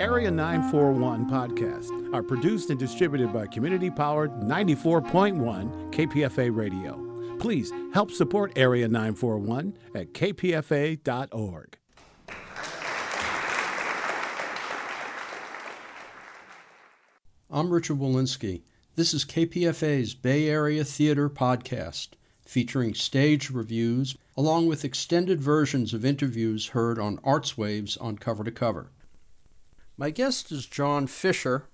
Area 941 podcasts are produced and distributed by community powered 94.1 KPFA Radio. Please help support Area 941 at kpfa.org. I'm Richard Wolinsky. This is KPFA's Bay Area Theater Podcast, featuring stage reviews along with extended versions of interviews heard on Arts Waves on Cover to Cover. My guest is John Fisher,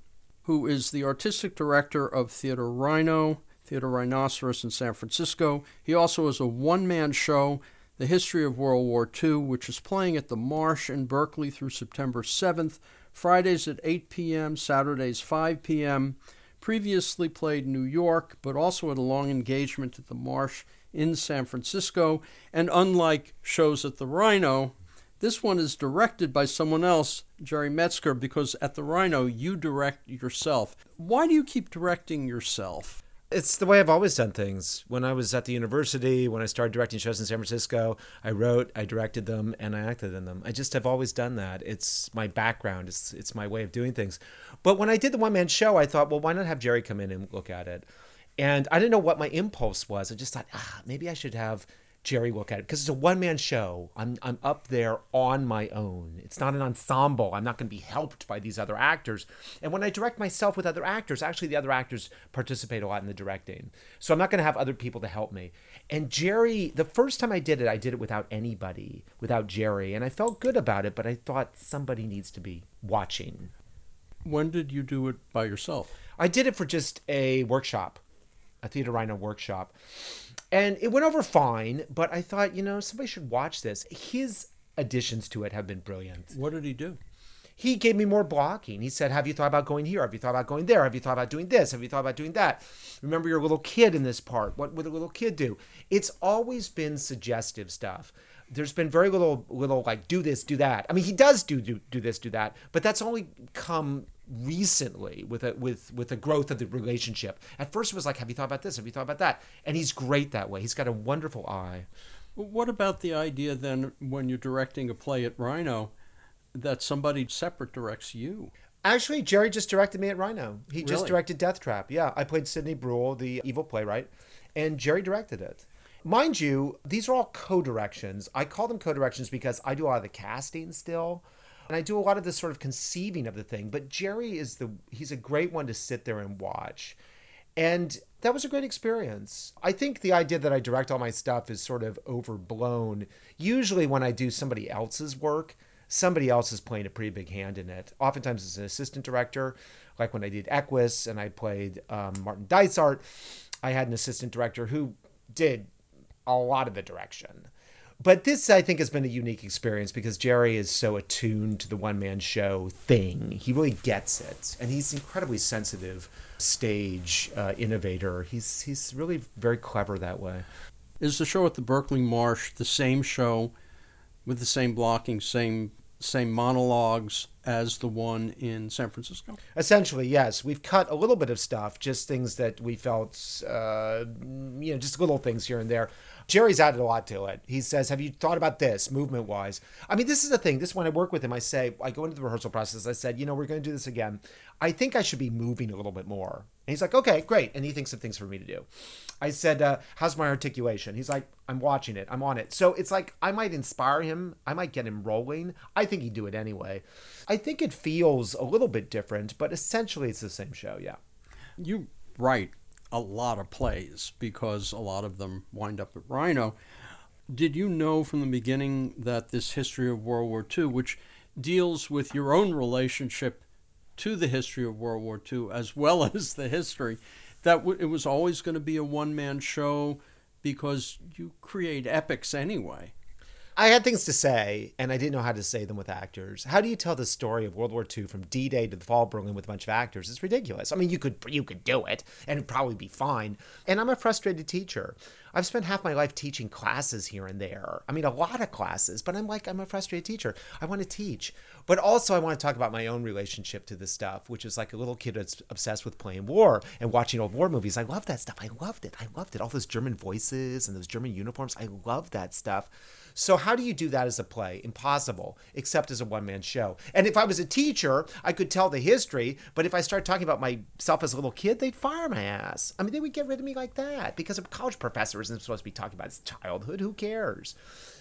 who is the artistic director of Theater Rhino, Theater Rhinoceros in San Francisco. He also has a one man show, The History of World War II, which is playing at the Marsh in Berkeley through September 7th, Fridays at 8 p.m., Saturdays 5 p.m. Previously played New York, but also had a long engagement at the Marsh in San Francisco. And unlike shows at the Rhino, this one is directed by someone else, Jerry Metzger, because at the Rhino you direct yourself. Why do you keep directing yourself? It's the way I've always done things. When I was at the university, when I started directing shows in San Francisco, I wrote, I directed them, and I acted in them. I just have always done that. It's my background. It's it's my way of doing things. But when I did the one man show, I thought, well, why not have Jerry come in and look at it? And I didn't know what my impulse was. I just thought, ah, maybe I should have Jerry look at it because it's a one man show. I'm I'm up there on my own. It's not an ensemble. I'm not going to be helped by these other actors. And when I direct myself with other actors, actually the other actors participate a lot in the directing. So I'm not going to have other people to help me. And Jerry, the first time I did it, I did it without anybody, without Jerry, and I felt good about it, but I thought somebody needs to be watching. When did you do it by yourself? I did it for just a workshop, a Theater Rhino workshop and it went over fine, but I thought, you know, somebody should watch this. His additions to it have been brilliant. What did he do? He gave me more blocking. He said, Have you thought about going here? Have you thought about going there? Have you thought about doing this? Have you thought about doing that? Remember your little kid in this part. What would a little kid do? It's always been suggestive stuff. There's been very little, little like do this, do that. I mean, he does do do, do this, do that, but that's only come recently with a with with the growth of the relationship. At first, it was like, "Have you thought about this? Have you thought about that?" And he's great that way. He's got a wonderful eye. What about the idea then, when you're directing a play at Rhino, that somebody separate directs you? Actually, Jerry just directed me at Rhino. He really? just directed Death Trap. Yeah, I played Sidney Bruhl, the evil playwright, and Jerry directed it. Mind you, these are all co-directions. I call them co-directions because I do a lot of the casting still. And I do a lot of this sort of conceiving of the thing, but Jerry is the he's a great one to sit there and watch. And that was a great experience. I think the idea that I direct all my stuff is sort of overblown. Usually when I do somebody else's work, somebody else is playing a pretty big hand in it. Oftentimes it's an assistant director, like when I did Equus and I played um, Martin Dysart, I had an assistant director who did a lot of the direction. But this, I think, has been a unique experience because Jerry is so attuned to the one man show thing. He really gets it. And he's incredibly sensitive stage uh, innovator. He's, he's really very clever that way. Is the show at the Berkeley Marsh the same show with the same blocking, same same monologues as the one in San Francisco? Essentially, yes. We've cut a little bit of stuff, just things that we felt, uh, you know, just little things here and there. Jerry's added a lot to it. He says, Have you thought about this movement wise? I mean, this is the thing. This when I work with him, I say, I go into the rehearsal process. I said, You know, we're going to do this again. I think I should be moving a little bit more. And he's like, Okay, great. And he thinks of things for me to do. I said, uh, How's my articulation? He's like, I'm watching it. I'm on it. So it's like I might inspire him. I might get him rolling. I think he'd do it anyway. I think it feels a little bit different, but essentially it's the same show. Yeah. You write a lot of plays because a lot of them wind up at Rhino. Did you know from the beginning that this history of World War II, which deals with your own relationship to the history of World War II as well as the history, that it was always going to be a one man show because you create epics anyway? I had things to say, and I didn't know how to say them with actors. How do you tell the story of World War II from D-Day to the fall of Berlin with a bunch of actors? It's ridiculous. I mean, you could you could do it, and it'd probably be fine. And I'm a frustrated teacher. I've spent half my life teaching classes here and there. I mean, a lot of classes, but I'm like, I'm a frustrated teacher. I want to teach. But also, I want to talk about my own relationship to this stuff, which is like a little kid that's obsessed with playing war and watching old war movies. I love that stuff. I loved it. I loved it. All those German voices and those German uniforms. I love that stuff. So how do you do that as a play? Impossible, except as a one-man show. And if I was a teacher, I could tell the history, but if I start talking about myself as a little kid, they'd fire my ass. I mean, they would get rid of me like that because a college professor isn't supposed to be talking about his childhood. Who cares?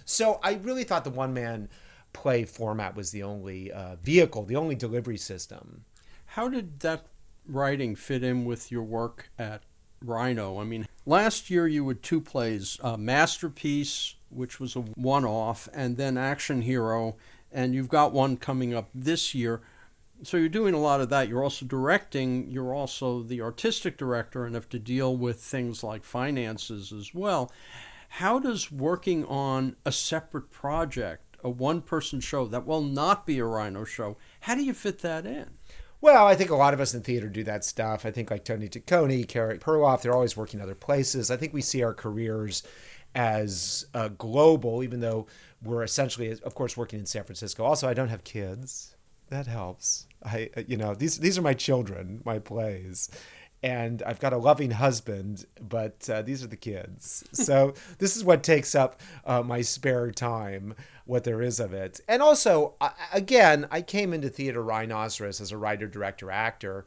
So I really thought the one-man play format was the only uh, vehicle, the only delivery system. How did that writing fit in with your work at Rhino? I mean, last year you had two plays, uh, Masterpiece which was a one off, and then Action Hero, and you've got one coming up this year. So you're doing a lot of that. You're also directing, you're also the artistic director, and have to deal with things like finances as well. How does working on a separate project, a one person show that will not be a Rhino show, how do you fit that in? Well, I think a lot of us in theater do that stuff. I think like Tony Taccone, Carey Perloff, they're always working other places. I think we see our careers as uh, global, even though we're essentially, of course, working in San Francisco. Also, I don't have kids. That helps. I, uh, you know, these these are my children, my plays, and I've got a loving husband, but uh, these are the kids. So this is what takes up uh, my spare time, what there is of it. And also, again, I came into Theater Rhinoceros as a writer, director, actor.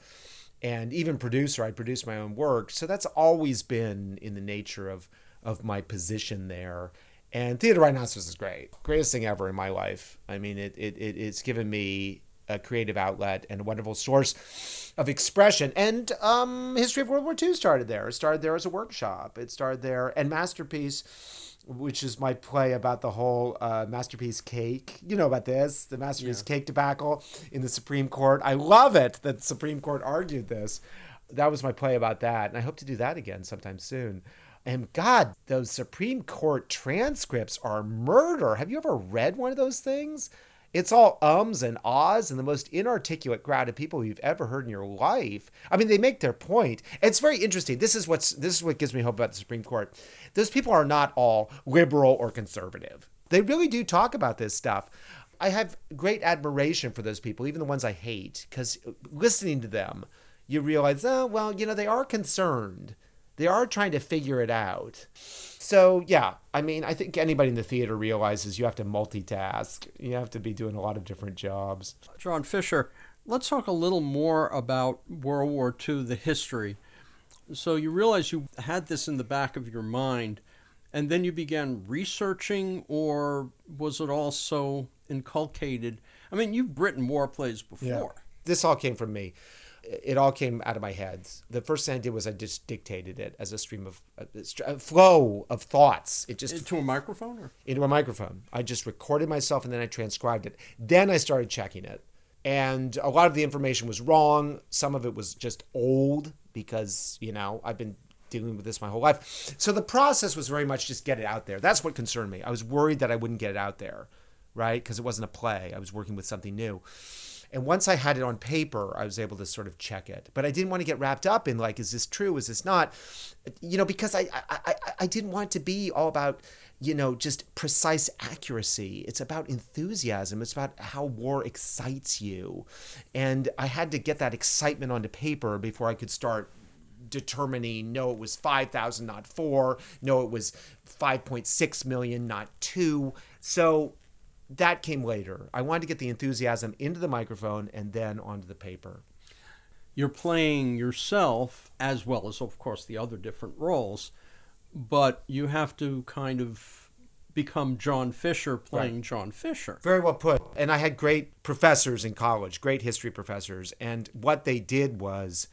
And even producer, I produce my own work. So that's always been in the nature of of my position there. And Theater Rhinoceros is great. Greatest thing ever in my life. I mean, it, it, it it's given me a creative outlet and a wonderful source of expression. And um, History of World War II started there. It started there as a workshop. It started there. And Masterpiece, which is my play about the whole uh, Masterpiece cake. You know about this, the Masterpiece yeah. cake debacle in the Supreme Court. I love it that the Supreme Court argued this. That was my play about that. And I hope to do that again sometime soon. And God, those Supreme Court transcripts are murder. Have you ever read one of those things? It's all ums and ahs and the most inarticulate crowd of people you've ever heard in your life. I mean, they make their point. It's very interesting. This is what's this is what gives me hope about the Supreme Court. Those people are not all liberal or conservative. They really do talk about this stuff. I have great admiration for those people, even the ones I hate, because listening to them, you realize, oh, well, you know, they are concerned they are trying to figure it out. So, yeah, I mean, I think anybody in the theater realizes you have to multitask. You have to be doing a lot of different jobs. John Fisher, let's talk a little more about World War II, the history. So, you realize you had this in the back of your mind, and then you began researching, or was it all so inculcated? I mean, you've written war plays before. Yeah. This all came from me it all came out of my head. The first thing I did was I just dictated it as a stream of uh, a flow of thoughts. It just into a microphone or into a microphone. I just recorded myself and then I transcribed it. Then I started checking it, and a lot of the information was wrong. Some of it was just old because you know I've been dealing with this my whole life. So the process was very much just get it out there. That's what concerned me. I was worried that I wouldn't get it out there, right? Because it wasn't a play. I was working with something new. And once I had it on paper, I was able to sort of check it. But I didn't want to get wrapped up in like, is this true? Is this not? You know, because I I, I, I didn't want to be all about you know just precise accuracy. It's about enthusiasm. It's about how war excites you, and I had to get that excitement onto paper before I could start determining no it was 5000 not 4 no it was 5.6 million not 2 so that came later. I wanted to get the enthusiasm into the microphone and then onto the paper. You're playing yourself as well as, of course, the other different roles, but you have to kind of become John Fisher playing right. John Fisher. Very well put. And I had great professors in college, great history professors. And what they did was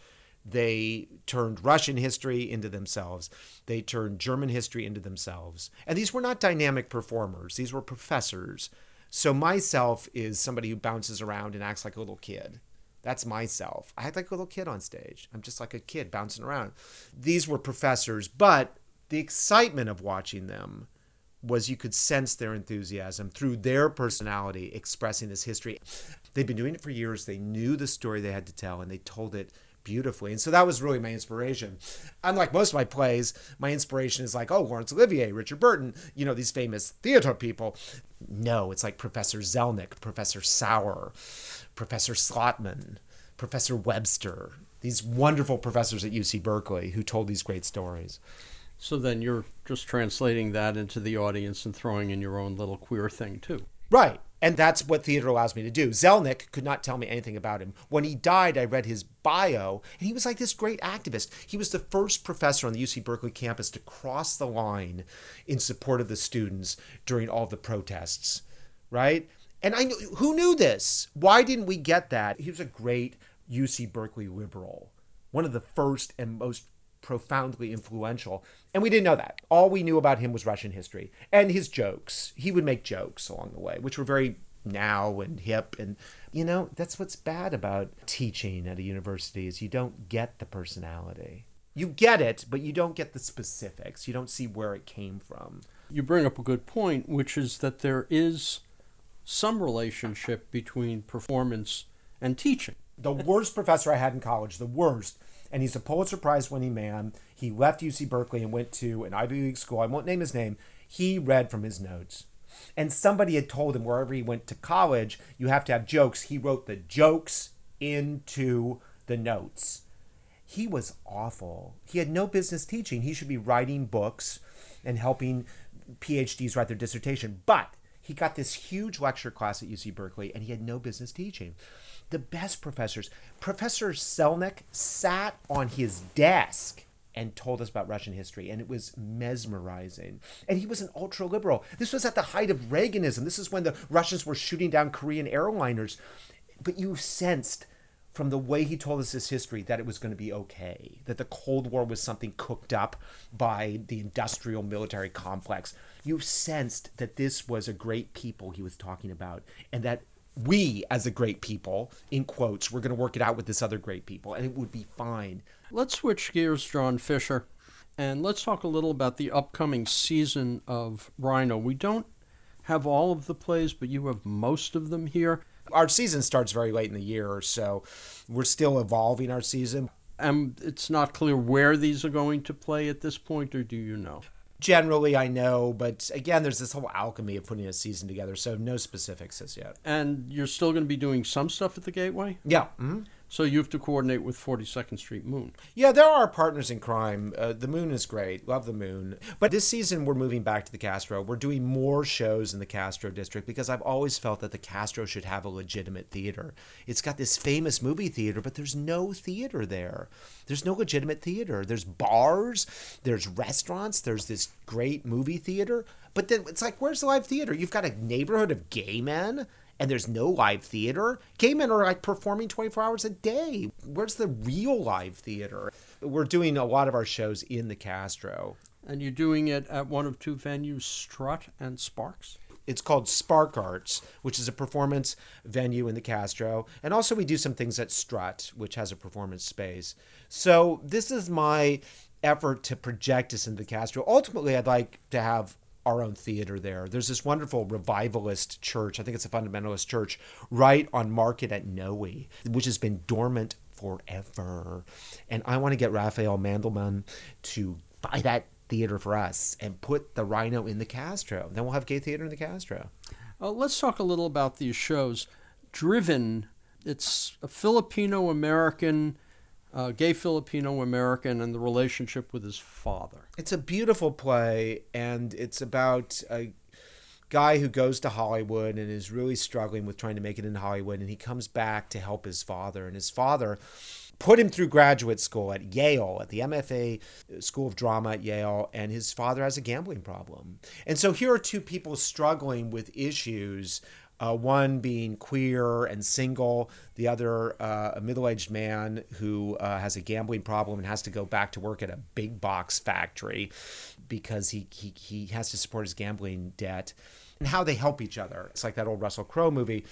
they turned Russian history into themselves. They turned German history into themselves. And these were not dynamic performers, these were professors. So, myself is somebody who bounces around and acts like a little kid. That's myself. I act like a little kid on stage. I'm just like a kid bouncing around. These were professors, but the excitement of watching them was you could sense their enthusiasm through their personality expressing this history. They'd been doing it for years. They knew the story they had to tell, and they told it beautifully. And so that was really my inspiration. Unlike most of my plays, my inspiration is like, oh, Laurence Olivier, Richard Burton, you know, these famous theater people. No, it's like Professor Zelnik, Professor Sauer, Professor Slotman, Professor Webster, these wonderful professors at UC Berkeley who told these great stories. So then you're just translating that into the audience and throwing in your own little queer thing too. Right. And that's what theater allows me to do. Zelnik could not tell me anything about him. When he died, I read his bio, and he was like this great activist. He was the first professor on the UC Berkeley campus to cross the line in support of the students during all the protests, right? And I knew, who knew this? Why didn't we get that? He was a great UC Berkeley liberal, one of the first and most profoundly influential. And we didn't know that. All we knew about him was Russian history and his jokes. He would make jokes along the way, which were very now and hip and you know that's what's bad about teaching at a university is you don't get the personality you get it but you don't get the specifics you don't see where it came from you bring up a good point which is that there is some relationship between performance and teaching the worst professor i had in college the worst and he's a Pulitzer Prize winning man. He left UC Berkeley and went to an Ivy League school. I won't name his name. He read from his notes. And somebody had told him wherever he went to college, you have to have jokes. He wrote the jokes into the notes. He was awful. He had no business teaching. He should be writing books and helping PhDs write their dissertation. But he got this huge lecture class at UC Berkeley and he had no business teaching the best professors. Professor Zelnik sat on his desk and told us about Russian history, and it was mesmerizing. And he was an ultra liberal. This was at the height of Reaganism. This is when the Russians were shooting down Korean airliners. But you sensed from the way he told us his history that it was going to be okay, that the Cold War was something cooked up by the industrial military complex. You sensed that this was a great people he was talking about, and that we as a great people in quotes we're going to work it out with this other great people and it would be fine. Let's switch gears john fisher and let's talk a little about the upcoming season of rhino. We don't have all of the plays but you have most of them here our season starts very late in the year so we're still evolving our season and it's not clear where these are going to play at this point or do you know generally I know, but again, there's this whole alchemy of putting a season together, so no specifics as yet. And you're still going to be doing some stuff at the Gateway? Yeah. Mm-hmm. So you have to coordinate with 42nd Street Moon. Yeah, there are partners in crime. Uh, the Moon is great. Love the Moon. But this season, we're moving back to the Castro. We're doing more shows in the Castro district because I've always felt that the Castro should have a legitimate theater. It's got this famous movie theater, but there's no theater there. There's no legitimate theater. There's bars, there's restaurants, there's this great movie theater. But then it's like, where's the live theater? You've got a neighborhood of gay men and there's no live theater. Gay men are like performing 24 hours a day. Where's the real live theater? We're doing a lot of our shows in the Castro. And you're doing it at one of two venues, Strut and Sparks? It's called Spark Arts, which is a performance venue in the Castro. And also, we do some things at Strut, which has a performance space. So, this is my effort to project us into the Castro. Ultimately, I'd like to have our own theater there. There's this wonderful revivalist church, I think it's a fundamentalist church, right on Market at Noe, which has been dormant forever. And I want to get Rafael Mandelman to buy that theater for us and put the Rhino in the Castro. Then we'll have gay theater in the Castro. Uh, let's talk a little about these shows. Driven, it's a Filipino American uh, gay Filipino American and the relationship with his father. It's a beautiful play, and it's about a guy who goes to Hollywood and is really struggling with trying to make it in Hollywood, and he comes back to help his father, and his father put him through graduate school at Yale, at the MFA School of Drama at Yale, and his father has a gambling problem. And so here are two people struggling with issues uh, one being queer and single, the other uh, a middle-aged man who uh, has a gambling problem and has to go back to work at a big box factory because he, he he has to support his gambling debt, and how they help each other. It's like that old Russell Crowe movie.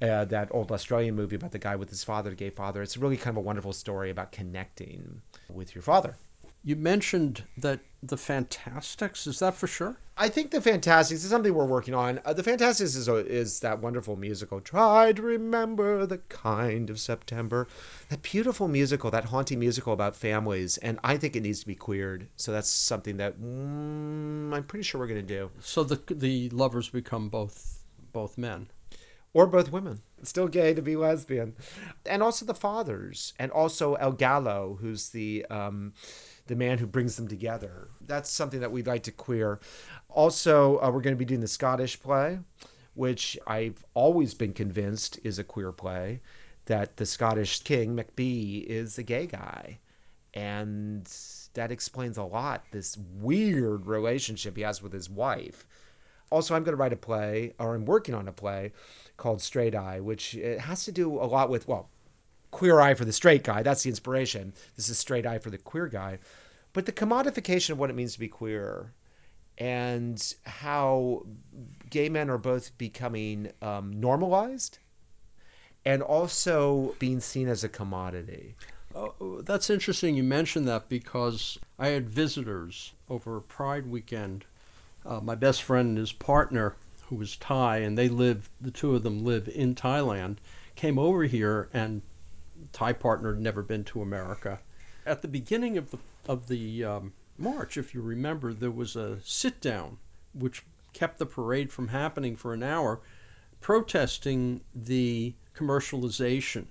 Uh, that old Australian movie about the guy with his father, the gay father. It's really kind of a wonderful story about connecting with your father. You mentioned that the Fantasticks, is that for sure? I think the Fantasticks is something we're working on. Uh, the Fantasticks is, is that wonderful musical. Try to remember the kind of September. That beautiful musical, that haunting musical about families. And I think it needs to be queered. So that's something that mm, I'm pretty sure we're going to do. So the the lovers become both both men or both women. It's still gay to be lesbian. And also the fathers, and also El Gallo, who's the um, the man who brings them together. That's something that we'd like to queer. Also, uh, we're going to be doing the Scottish play, which I've always been convinced is a queer play. That the Scottish king Macbee is a gay guy, and that explains a lot. This weird relationship he has with his wife. Also, I'm going to write a play, or I'm working on a play called Straight Eye, which it has to do a lot with, well, queer eye for the straight guy. That's the inspiration. This is straight eye for the queer guy. But the commodification of what it means to be queer and how gay men are both becoming um, normalized and also being seen as a commodity. Oh, that's interesting you mentioned that because I had visitors over Pride weekend. Uh, my best friend and his partner who was Thai, and they live, the two of them live in Thailand, came over here, and Thai partner had never been to America. At the beginning of the of the um, march, if you remember, there was a sit down, which kept the parade from happening for an hour, protesting the commercialization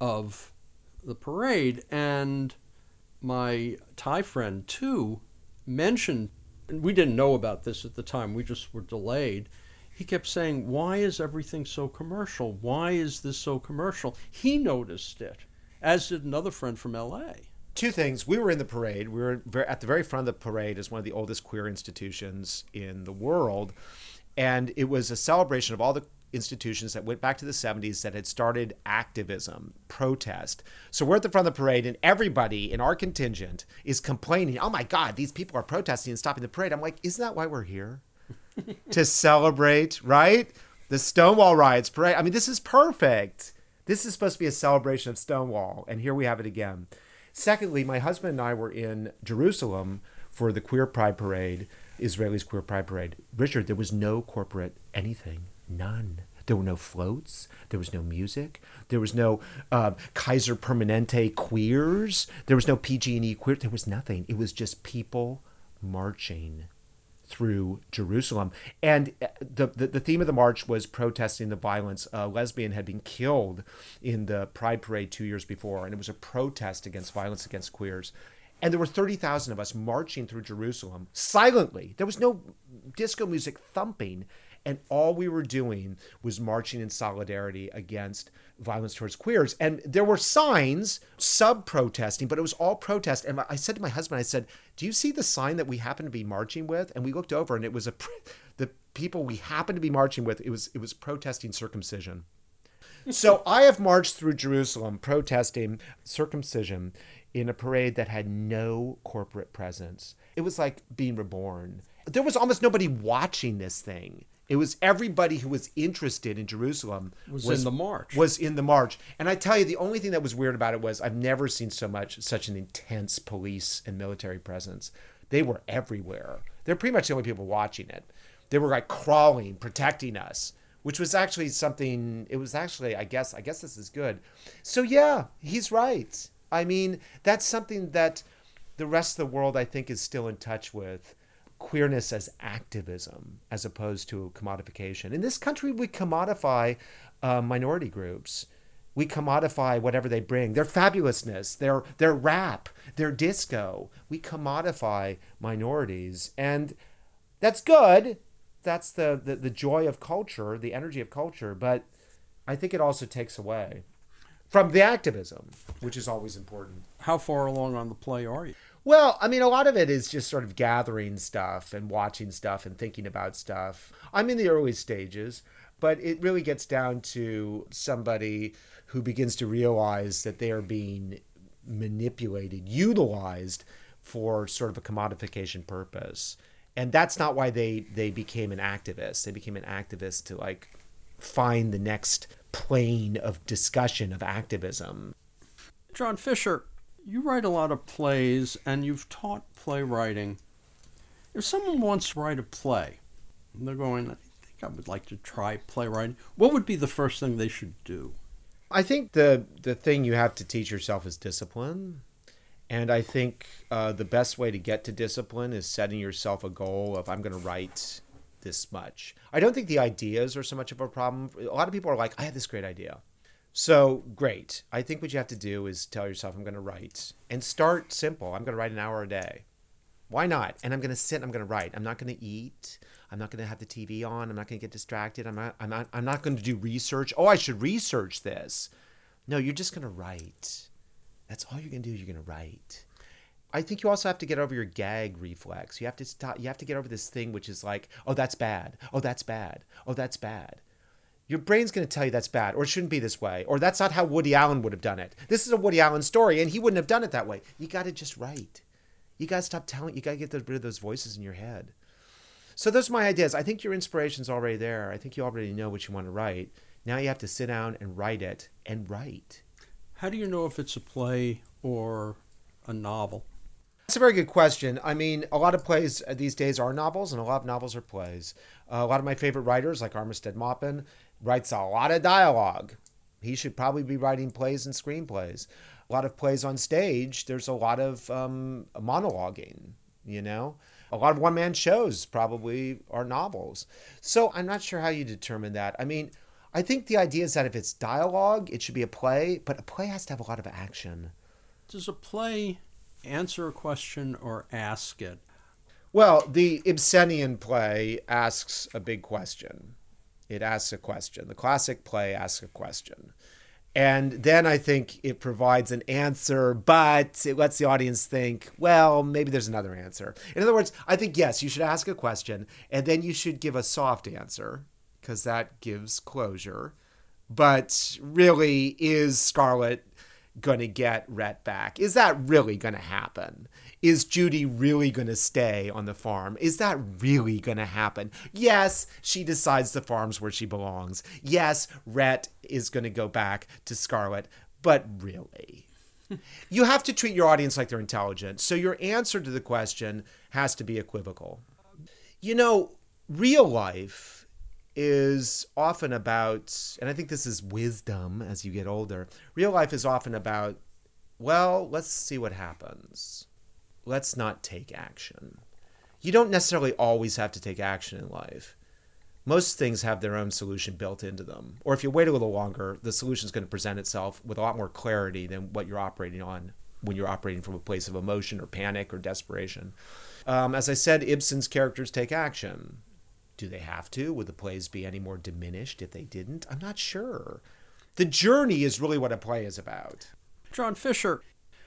of the parade. And my Thai friend too mentioned and we didn't know about this at the time, we just were delayed. He kept saying, Why is everything so commercial? Why is this so commercial? He noticed it, as did another friend from LA. Two things. We were in the parade. We were at the very front of the parade as one of the oldest queer institutions in the world. And it was a celebration of all the institutions that went back to the 70s that had started activism, protest. So we're at the front of the parade, and everybody in our contingent is complaining, oh my God, these people are protesting and stopping the parade. I'm like, isn't that why we're here? To celebrate, right? The Stonewall riots parade. I mean, this is perfect. This is supposed to be a celebration of Stonewall, and here we have it again. Secondly, my husband and I were in Jerusalem for the Queer Pride Parade, Israelis Queer Pride Parade. Richard, there was no corporate anything. None. There were no floats. There was no music. There was no uh, Kaiser Permanente queers. There was no PG&E queer. There was nothing. It was just people marching through Jerusalem. And uh, the, the, the, theme of the march was protesting the violence. A lesbian had been killed in the Pride Parade two years before, and it was a protest against violence against queers. And there were 30,000 of us marching through Jerusalem silently. There was no disco music thumping. And all we were doing was marching in solidarity against violence towards queers. And there were signs sub protesting, but it was all protest. And I said to my husband, I said, Do you see the sign that we happen to be marching with? And we looked over and it was a, the people we happened to be marching with, it was, it was protesting circumcision. so I have marched through Jerusalem protesting circumcision in a parade that had no corporate presence. It was like being reborn. There was almost nobody watching this thing. It was everybody who was interested in Jerusalem was, was, in the march. Was in the march. And I tell you, the only thing that was weird about it was I've never seen so much such an intense police and military presence. They were everywhere. They're pretty much the only people watching it. They were like crawling, protecting us, which was actually something. It was actually, I guess, I guess this is good. So yeah, he's right. I mean, that's something that the rest of the world, I think, is still in touch with queerness as activism as opposed to commodification. In this country, we commodify uh, minority groups. We commodify whatever they bring, their fabulousness, their their rap, their disco. We commodify minorities, and that's good. That's the, the the joy of culture, the energy of culture. But I think it also takes away from the activism, which is always important. How far along on the play are you? Well, I mean, a lot of it is just sort of gathering stuff and watching stuff and thinking about stuff. I'm in the early stages, but it really gets down to somebody who begins to realize that they are being manipulated, utilized for sort of a commodification purpose. And that's not why they they became an activist. They became an activist to like find the next plane of discussion of activism. John Fisher, You write a lot of plays and you've taught playwriting. If someone wants to write a play, they're going, I think I would like to try playwriting, what would be the first thing they should do? I think the the thing you have to teach yourself is discipline. And I think uh, the best way to get to discipline is setting yourself a goal of I'm going to write this much. I don't think the ideas are so much of a problem. A lot of people are like, I have this great idea. So great. I think what you have to do is tell yourself, I'm going to write and start simple. I'm going to write an hour a day. Why not? And I'm going to sit. I'm going to write. I'm not going to eat. I'm not going to have the TV on. I'm not going to get distracted. I'm not. I'm not. I'm not going to do research. Oh, I should research this. No, you're just going to write. That's all you're going to do. You're going to write. I think you also have to get over your gag reflex. You have to stop. You have to get over this thing which is like, oh, that's bad. Oh, that's bad. Oh, that's bad. Your brain's going to tell you that's bad, or it shouldn't be this way, or that's not how Woody Allen would have done it. This is a Woody Allen story, and he wouldn't have done it that way. You got to just write. You got to stop telling. You got to get rid of those voices in your head. So those are my ideas. I think your inspiration's already there. I think you already know what you want to write. Now you have to sit down and write it and write. How do you know if it's a play or a novel? That's a very good question. I mean, a lot of plays these days are novels, and a lot of novels are plays. Uh, a lot of my favorite writers, like Armistead Maupin, writes a lot of dialogue. He should probably be writing plays and screenplays. A lot of plays on stage, there's a lot of um, monologuing, you know? A lot of one man shows probably are novels. So I'm not sure how you determine that. I mean, I think the idea is that if it's dialogue, it should be a play, but a play has to have a lot of action. Does a play answer a question or ask it? Well, the Ibsenian play asks a big question. It asks a question. The classic play asks a question. And then I think it provides an answer, but it lets the audience think, well, maybe there's another answer. In other words, I think, yes, you should ask a question and then you should give a soft answer because that gives closure. But really, is Scarlett going to get Rhett back? Is that really going to happen? Is Judy really going to stay on the farm? Is that really going to happen? Yes, she decides the farm's where she belongs. Yes, Rhett is going to go back to Scarlett, but really? you have to treat your audience like they're intelligent. So your answer to the question has to be equivocal. You know, real life is often about, and I think this is wisdom as you get older, real life is often about, well, let's see what happens. Let's not take action. You don't necessarily always have to take action in life. Most things have their own solution built into them. Or if you wait a little longer, the solution is going to present itself with a lot more clarity than what you're operating on when you're operating from a place of emotion or panic or desperation. Um, as I said, Ibsen's characters take action. Do they have to? Would the plays be any more diminished if they didn't? I'm not sure. The journey is really what a play is about. John Fisher,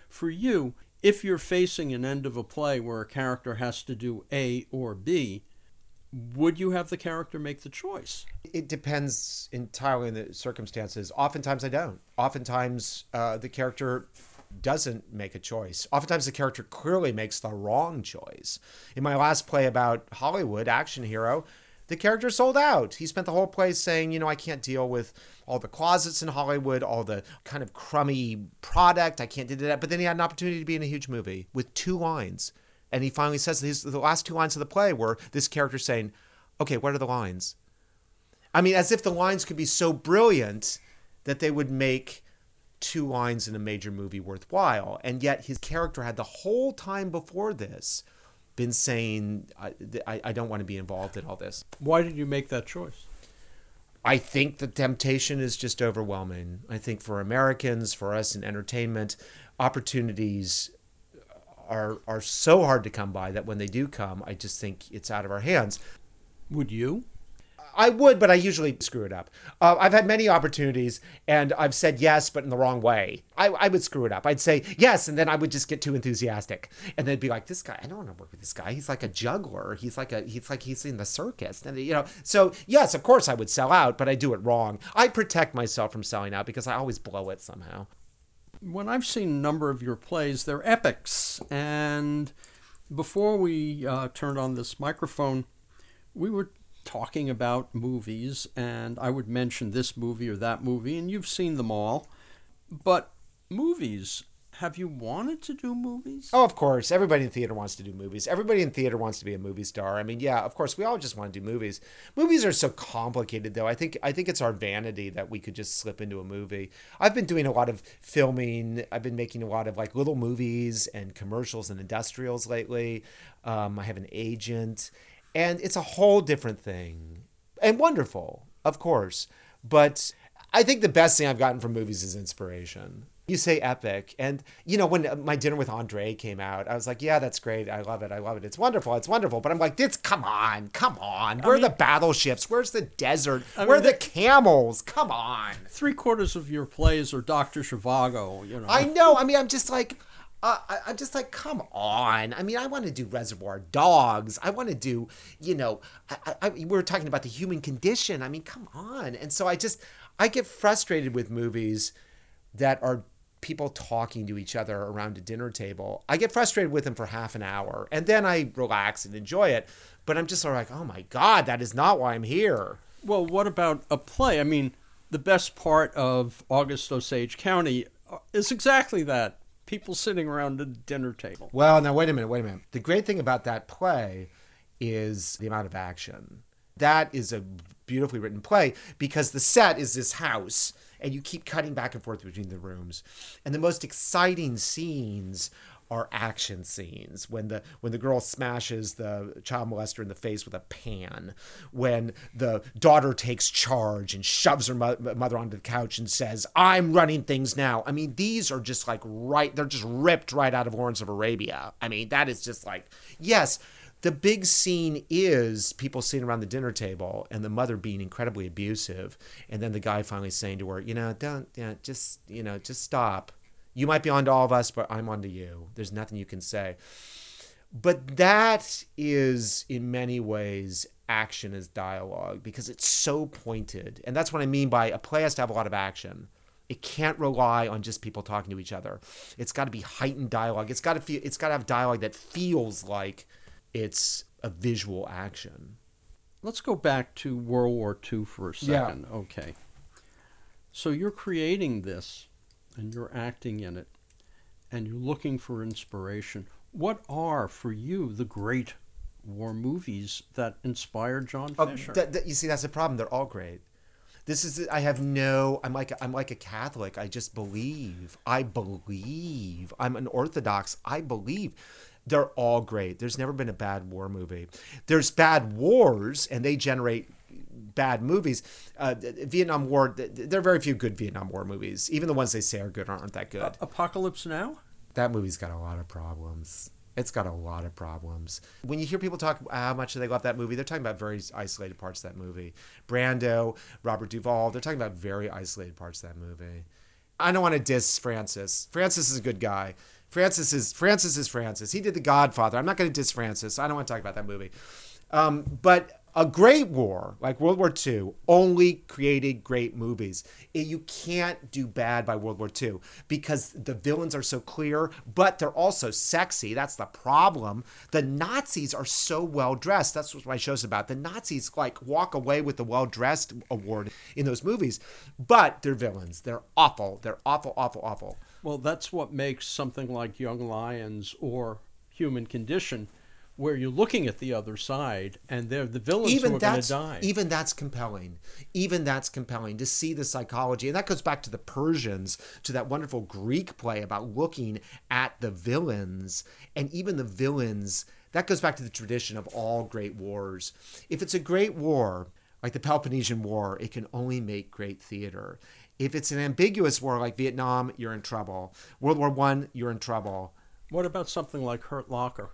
for you, if you're facing an end of a play where a character has to do A or B, would you have the character make the choice? It depends entirely on the circumstances. Oftentimes, I don't. Oftentimes, uh, the character doesn't make a choice. Oftentimes, the character clearly makes the wrong choice. In my last play about Hollywood, Action Hero, the character sold out. He spent the whole play saying, you know, I can't deal with all the closets in Hollywood, all the kind of crummy product. I can't do that. But then he had an opportunity to be in a huge movie with two lines. And he finally says his, the last two lines of the play were this character saying, okay, what are the lines? I mean, as if the lines could be so brilliant that they would make two lines in a major movie worthwhile. And yet his character had the whole time before this been saying, I, I, I don't want to be involved in all this. Why did you make that choice? I think the temptation is just overwhelming. I think for Americans, for us in entertainment, opportunities are are so hard to come by that when they do come, I just think it's out of our hands. Would you? I would, but I usually screw it up. Uh, I've had many opportunities and I've said yes, but in the wrong way. I, I would screw it up. I'd say yes, and then I would just get too enthusiastic, and they'd be like, "This guy, I don't want to work with this guy. He's like a juggler. He's like a he's like he's in the circus." And you know, so yes, of course I would sell out, but I do it wrong. I protect myself from selling out because I always blow it somehow. When I've seen a number of your plays, they're epics, and before we uh, turned on this microphone, we were talking about movies, and I would mention this movie or that movie, and you've seen them all. But movies have you wanted to do movies? Oh, of course. Everybody in theater wants to do movies. Everybody in theater wants to be a movie star. I mean, yeah, of course, we all just want to do movies. Movies are so complicated, though. I think I think it's our vanity that we could just slip into a movie. I've been doing a lot of filming. I've been making a lot of like little movies and commercials and industrials lately. Um, I have an agent, and it's a whole different thing. And wonderful, of course. But I think the best thing I've gotten from movies is inspiration. You say epic. And you know when my dinner with andre came out i was like yeah that's great. I love it. I love it. It's wonderful. It's wonderful. But i'm like this come on come on. Where I mean, are the battleships? Where's the desert? I where mean, are the camels? Come on. three quarters of your plays are dr zhivago you know. I know. I mean i'm just like uh, I, am just like, come on. I mean, I want to do Reservoir Dogs. I want to do, you know, I, I, we were talking about the human condition. I mean, come on. And so I just, I get frustrated with movies that are people talking to each other around a dinner table. I get frustrated with them for half an hour and then I relax and enjoy it. But I'm just sort of like, oh my God, that is not why I'm here. Well, what about a play? I mean, the best part of August Osage County uh, is exactly that people sitting around a dinner table. Well, now, wait a minute, wait a minute. The great thing about that play is the amount of action. That is a beautifully written play because the set is this house and you keep cutting back and forth between the rooms. And the most exciting scenes are action scenes. When the when the girl smashes the child molester in the face with a pan. When the daughter takes charge and shoves her mo- mother onto the couch and says i'm running things now. I mean these are just like right they're just ripped right out of lawrence of arabia. I mean that is just like yes the big scene is people sitting around the dinner table and the mother being incredibly abusive and then the guy finally saying to her you know don't you know, just you know just stop you might be on to all of us but i'm on to you there's nothing you can say but that is in many ways action as dialogue because it's so pointed and that's what i mean by a play has to have a lot of action it can't rely on just people talking to each other it's got to be heightened dialogue it's got to feel it's got to have dialogue that feels like it's a visual action. Let's go back to World War II for a second. Yeah. Okay. So you're creating this and you're acting in it and you're looking for inspiration. What are, for you, the great war movies that inspired John oh, Fisher? Th- th- you see, that's the problem. They're all great. This is I have no I'm like I'm like a Catholic. I just believe. I believe. I'm an Orthodox. I believe they're all great. There's never been a bad war movie. There's bad wars, and they generate bad movies. Uh, Vietnam War, there are very few good Vietnam War movies. Even the ones they say are good aren't that good. Uh, Apocalypse Now? That movie's got a lot of problems. It's got a lot of problems. When you hear people talk how much they love that movie, they're talking about very isolated parts of that movie. Brando, Robert Duvall, they're talking about very isolated parts of that movie. I don't want to diss Francis. Francis is a good guy. Francis is Francis is Francis. He did The Godfather. I'm not going to diss Francis. I don't want to talk about that movie. Um, but a great war like World War II only created great movies. Eh, you can't do bad by World War II because the villains are so clear, but they're also sexy. That's the problem. The Nazis are so well dressed. That's what my show's about. The Nazis like walk away with the well dressed award in those movies, but they're villains. They're awful. They're awful, awful, awful. Well, that's what makes something like Young Lions or Human Condition, where you're looking at the other side and they're the villains even who are going to die. Even that's compelling. Even that's compelling to see the psychology. And that goes back to the Persians, to that wonderful Greek play about looking at the villains and even the villains. That goes back to the tradition of all great wars. If it's a great war, like the Peloponnesian War, it can only make great theater. If it's an ambiguous war like Vietnam, you're in trouble. World War One, you're in trouble. What about something like Hurt Locker?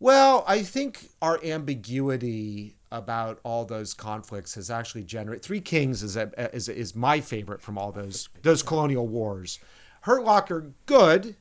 Well, I think our ambiguity about all those conflicts has actually generated. Three Kings is a, is is my favorite from all those those colonial wars. Hurt Locker, good,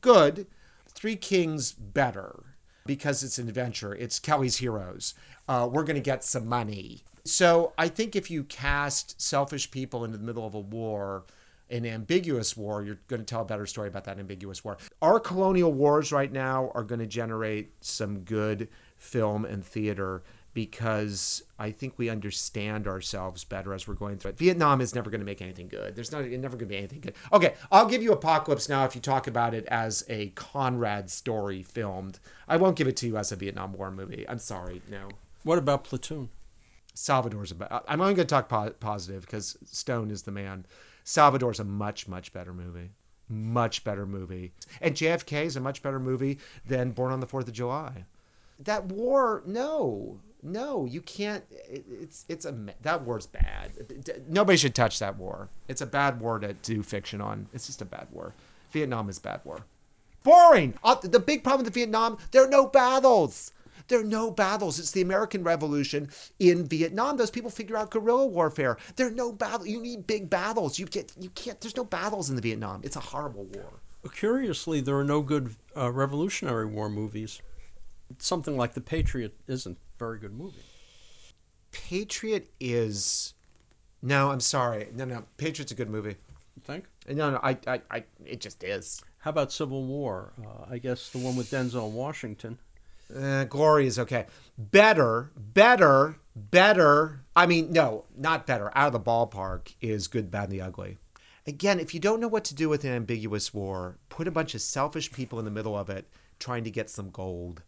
good. Three Kings, better because it's an adventure. It's Kelly's Heroes. Uh, we're going to get some money. So I think if you cast selfish people into the middle of a war, an ambiguous war, you're going to tell a better story about that ambiguous war. Our colonial wars right now are going to generate some good film and theater because I think we understand ourselves better as we're going through it. Vietnam is never going to make anything good. There's not never going to be anything good. Okay, I'll give you Apocalypse now if you talk about it as a Conrad story filmed. I won't give it to you as a Vietnam War movie. I'm sorry, no. What about Platoon? Salvador's about. I'm only going to talk po- positive because Stone is the man. Salvador's a much much better movie. Much better movie. And JFK is a much better movie than Born on the Fourth of July. That war, no, no, you can't. It's it's a that war's bad. Nobody should touch that war. It's a bad war to do fiction on. It's just a bad war. Vietnam is bad war. Boring. Uh, the big problem with Vietnam, there are no battles. There are no battles. It's the American Revolution in Vietnam. Those people figure out guerrilla warfare. There are no battles. You need big battles. You get you can't. There's no battles in the Vietnam. It's a horrible war. Curiously, there are no good uh, Revolutionary War movies. Something like The Patriot isn't a very good movie. Patriot is. No, I'm sorry. No, no. Patriot's a good movie. You think? No, no. I, I, I it just is. How about Civil War? Uh, I guess the one with Denzel Washington. Uh, Glory is okay. Better, better, better. I mean, no, not better. Out of the ballpark is Good, Bad, and the Ugly. Again, if you don't know what to do with an ambiguous war, put a bunch of selfish people in the middle of it trying to get some gold.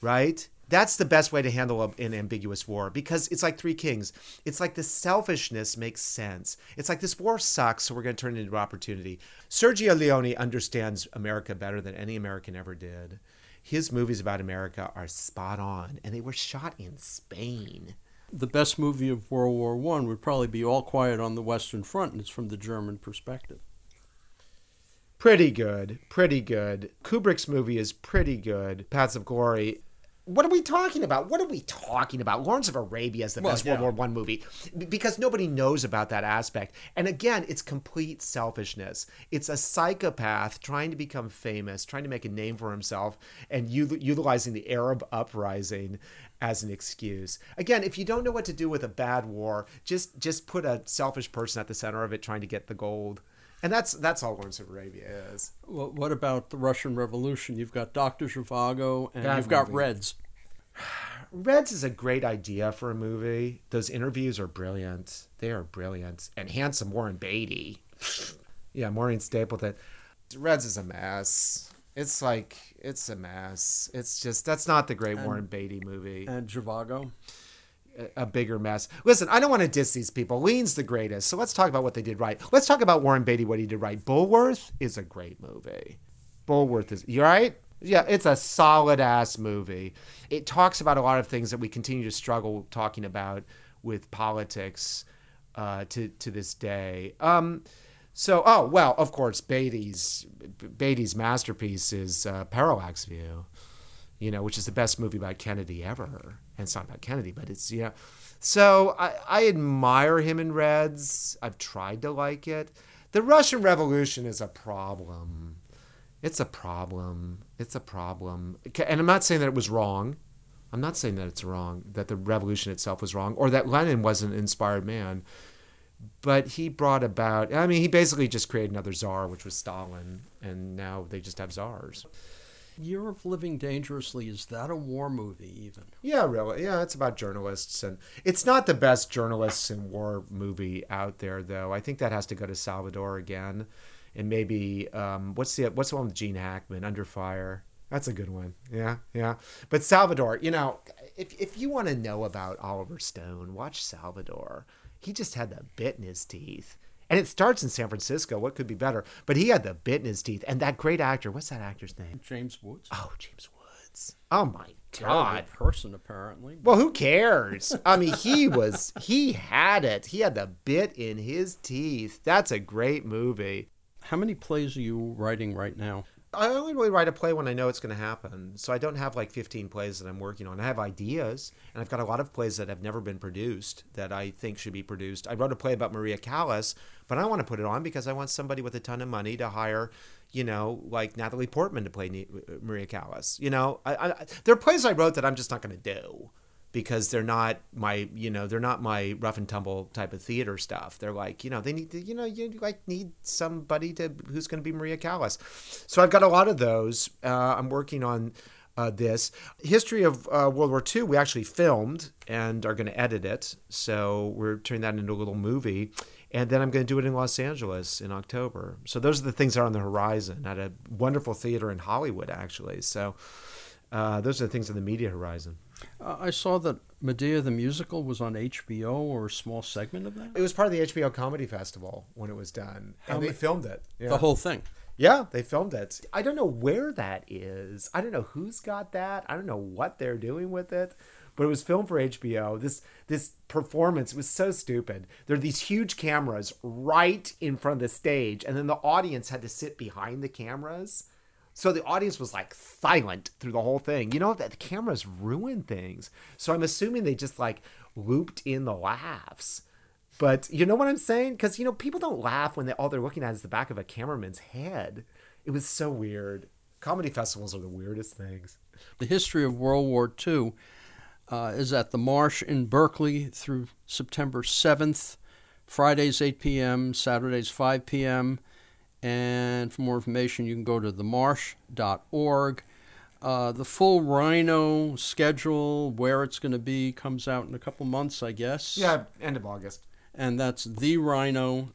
Right? That's the best way to handle an ambiguous war because it's like Three Kings. It's like the selfishness makes sense. It's like this war sucks, so we're going to turn it into opportunity. Sergio Leone understands America better than any American ever did his movies about America are spot on, and they were shot in Spain. The best movie of World War One would probably be All Quiet on the Western Front, and it's from the German perspective. Pretty good, pretty good. Kubrick's movie is pretty good. Paths of Glory what are we talking about? What are we talking about? Lawrence of Arabia is the well, best yeah. World War One movie because nobody knows about that aspect. And again, it's complete selfishness. It's a psychopath trying to become famous, trying to make a name for himself, and u- utilizing the Arab uprising as an excuse. Again, if you don't know what to do with a bad war, just just put a selfish person at the center of it, trying to get the gold and that's that's all Lawrence of Arabia is. Well, what about the Russian Revolution? You've got Doctor Zhivago and that you've movie. got Reds. Reds is a great idea for a movie. Those interviews are brilliant. They are brilliant. And handsome Warren Beatty. yeah, Maureen Stapleton. Reds is a mess. It's like it's a mess. It's just that's not the great and, Warren Beatty movie. And Zhivago a bigger mess. Listen, I don't want to diss these people. Lean's the greatest, so let's talk about what they did right. Let's talk about Warren Beatty, what he did right. Bulworth is a great movie. Bulworth is you right? Yeah, it's a solid ass movie. It talks about a lot of things that we continue to struggle talking about with politics uh, to to this day. Um, so, oh well, of course, Beatty's Beatty's masterpiece is uh, Parallax View you know, which is the best movie about Kennedy ever. And it's not about Kennedy, but it's, know. So I, I admire him in Reds. I've tried to like it. The Russian Revolution is a problem. It's a problem. It's a problem. And I'm not saying that it was wrong. I'm not saying that it's wrong, that the revolution itself was wrong, or that Lenin was an inspired man. But he brought about, I mean, he basically just created another czar, which was Stalin, and now they just have czars. Year of Living Dangerously is that a war movie even? Yeah, really. Yeah, it's about journalists and it's not the best journalists in war movie out there though. I think that has to go to Salvador again. And maybe um, what's the what's the one with Gene Hackman, Under Fire? That's a good one. Yeah, yeah. But Salvador, you know, if if you want to know about Oliver Stone, watch Salvador. He just had that bit in his teeth. And it starts in San Francisco. What could be better? But he had the bit in his teeth. And that great actor, what's that actor's name? James Woods. Oh, James Woods. Oh my God. person apparently. Well, who cares? I mean, he was he had it. He had the bit in his teeth. That's a great movie. How many plays are you writing right now? I only really write a play when I know it's going to happen. So I don't have like 15 plays that I'm working on. I have ideas, and I've got a lot of plays that have never been produced that I think should be produced. I wrote a play about Maria Callas, but I want to put it on because I want somebody with a ton of money to hire, you know, like Natalie Portman to play Maria Callas. You know, I, I, there are plays I wrote that I'm just not going to do because they're not my you know they're not my rough and tumble type of theater stuff they're like you know they need to, you know you like need somebody to who's going to be maria callas so i've got a lot of those uh, i'm working on uh, this. History of uh, World War II, we actually filmed and are going to edit it. So we're turning that into a little movie. And then I'm going to do it in Los Angeles in October. So those are the things that are on the horizon at a wonderful theater in Hollywood, actually. So uh, those are the things on the media horizon. Uh, I saw that Medea the musical was on HBO or a small segment of that. It was part of the HBO Comedy Festival when it was done, How and they ma- filmed it. Yeah. The whole thing. Yeah, they filmed it. I don't know where that is. I don't know who's got that. I don't know what they're doing with it. But it was filmed for HBO. This this performance was so stupid. There are these huge cameras right in front of the stage, and then the audience had to sit behind the cameras. So the audience was like silent through the whole thing. You know that the cameras ruin things. So I'm assuming they just like looped in the laughs. But you know what I'm saying? Because you know people don't laugh when they, all they're looking at is the back of a cameraman's head. It was so weird. Comedy festivals are the weirdest things. The history of World War II uh, is at the Marsh in Berkeley through September 7th, Fridays 8 p.m., Saturdays 5 p.m. And for more information, you can go to themarsh.org. Uh, the full Rhino schedule, where it's going to be, comes out in a couple months, I guess. Yeah, end of August. And that's therhino.org.